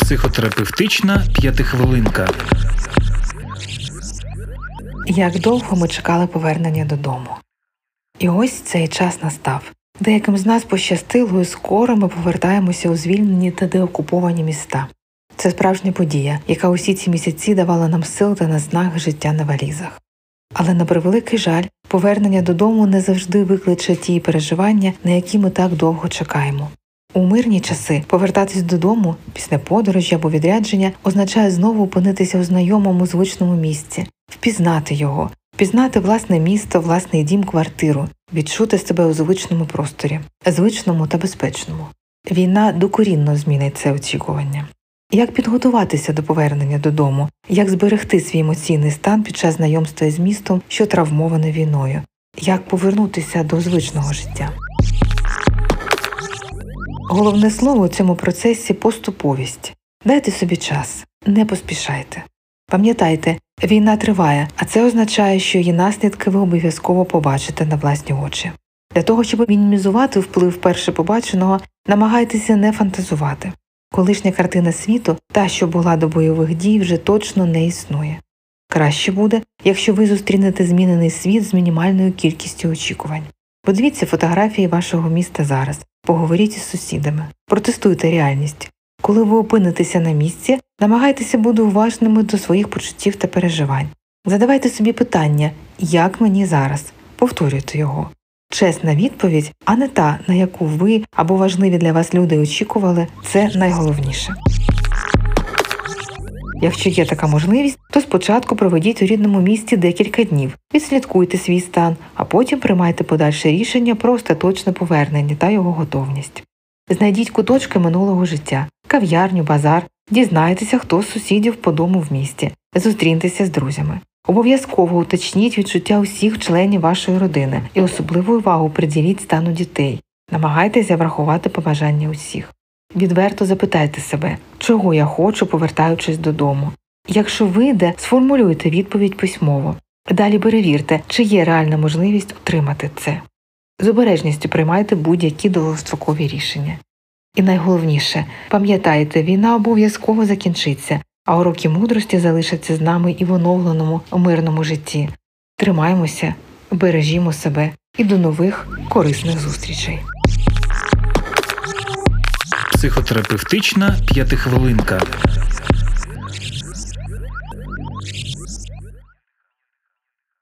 Психотерапевтична п'ятихвилинка. Як довго ми чекали повернення додому. І ось цей час настав. Деяким з нас пощастило, і скоро ми повертаємося у звільнені та деокуповані міста. Це справжня подія, яка усі ці місяці давала нам сил та наснаг життя на валізах. Але на превеликий жаль, повернення додому не завжди викличе ті переживання, на які ми так довго чекаємо. У мирні часи повертатись додому після подорожі або відрядження означає знову опинитися у знайомому звичному місці, впізнати його, впізнати власне місто, власний дім, квартиру, відчути себе у звичному просторі, звичному та безпечному. Війна докорінно змінить це очікування. Як підготуватися до повернення додому, як зберегти свій емоційний стан під час знайомства із містом, що травмоване війною, як повернутися до звичного життя. Головне слово у цьому процесі поступовість. Дайте собі час, не поспішайте. Пам'ятайте, війна триває, а це означає, що її наслідки ви обов'язково побачите на власні очі. Для того, щоб мінімізувати вплив вперше побаченого, намагайтеся не фантазувати. Колишня картина світу, та, що була до бойових дій, вже точно не існує. Краще буде, якщо ви зустрінете змінений світ з мінімальною кількістю очікувань. Подивіться фотографії вашого міста зараз, поговоріть із сусідами, протестуйте реальність. Коли ви опинитеся на місці, намагайтеся бути уважними до своїх почуттів та переживань. Задавайте собі питання, як мені зараз, повторюйте його. Чесна відповідь, а не та, на яку ви або важливі для вас люди очікували, це найголовніше. Якщо є така можливість, то спочатку проведіть у рідному місті декілька днів, відслідкуйте свій стан, а потім приймайте подальше рішення про остаточне повернення та його готовність. Знайдіть куточки минулого життя, кав'ярню, базар, дізнайтеся, хто з сусідів по дому в місті, зустріньтеся з друзями. Обов'язково уточніть відчуття усіх членів вашої родини і особливу увагу приділіть стану дітей. Намагайтеся врахувати побажання усіх. Відверто запитайте себе, чого я хочу, повертаючись додому. Якщо вийде, сформулюйте відповідь письмово. Далі перевірте, чи є реальна можливість отримати це. З обережністю приймайте будь-які довгострокові рішення. І найголовніше пам'ятайте, війна обов'язково закінчиться, а уроки мудрості залишаться з нами і в оновленому мирному житті. Тримаймося, бережімо себе і до нових корисних зустрічей. Психотерапевтична п'ятихвилинка.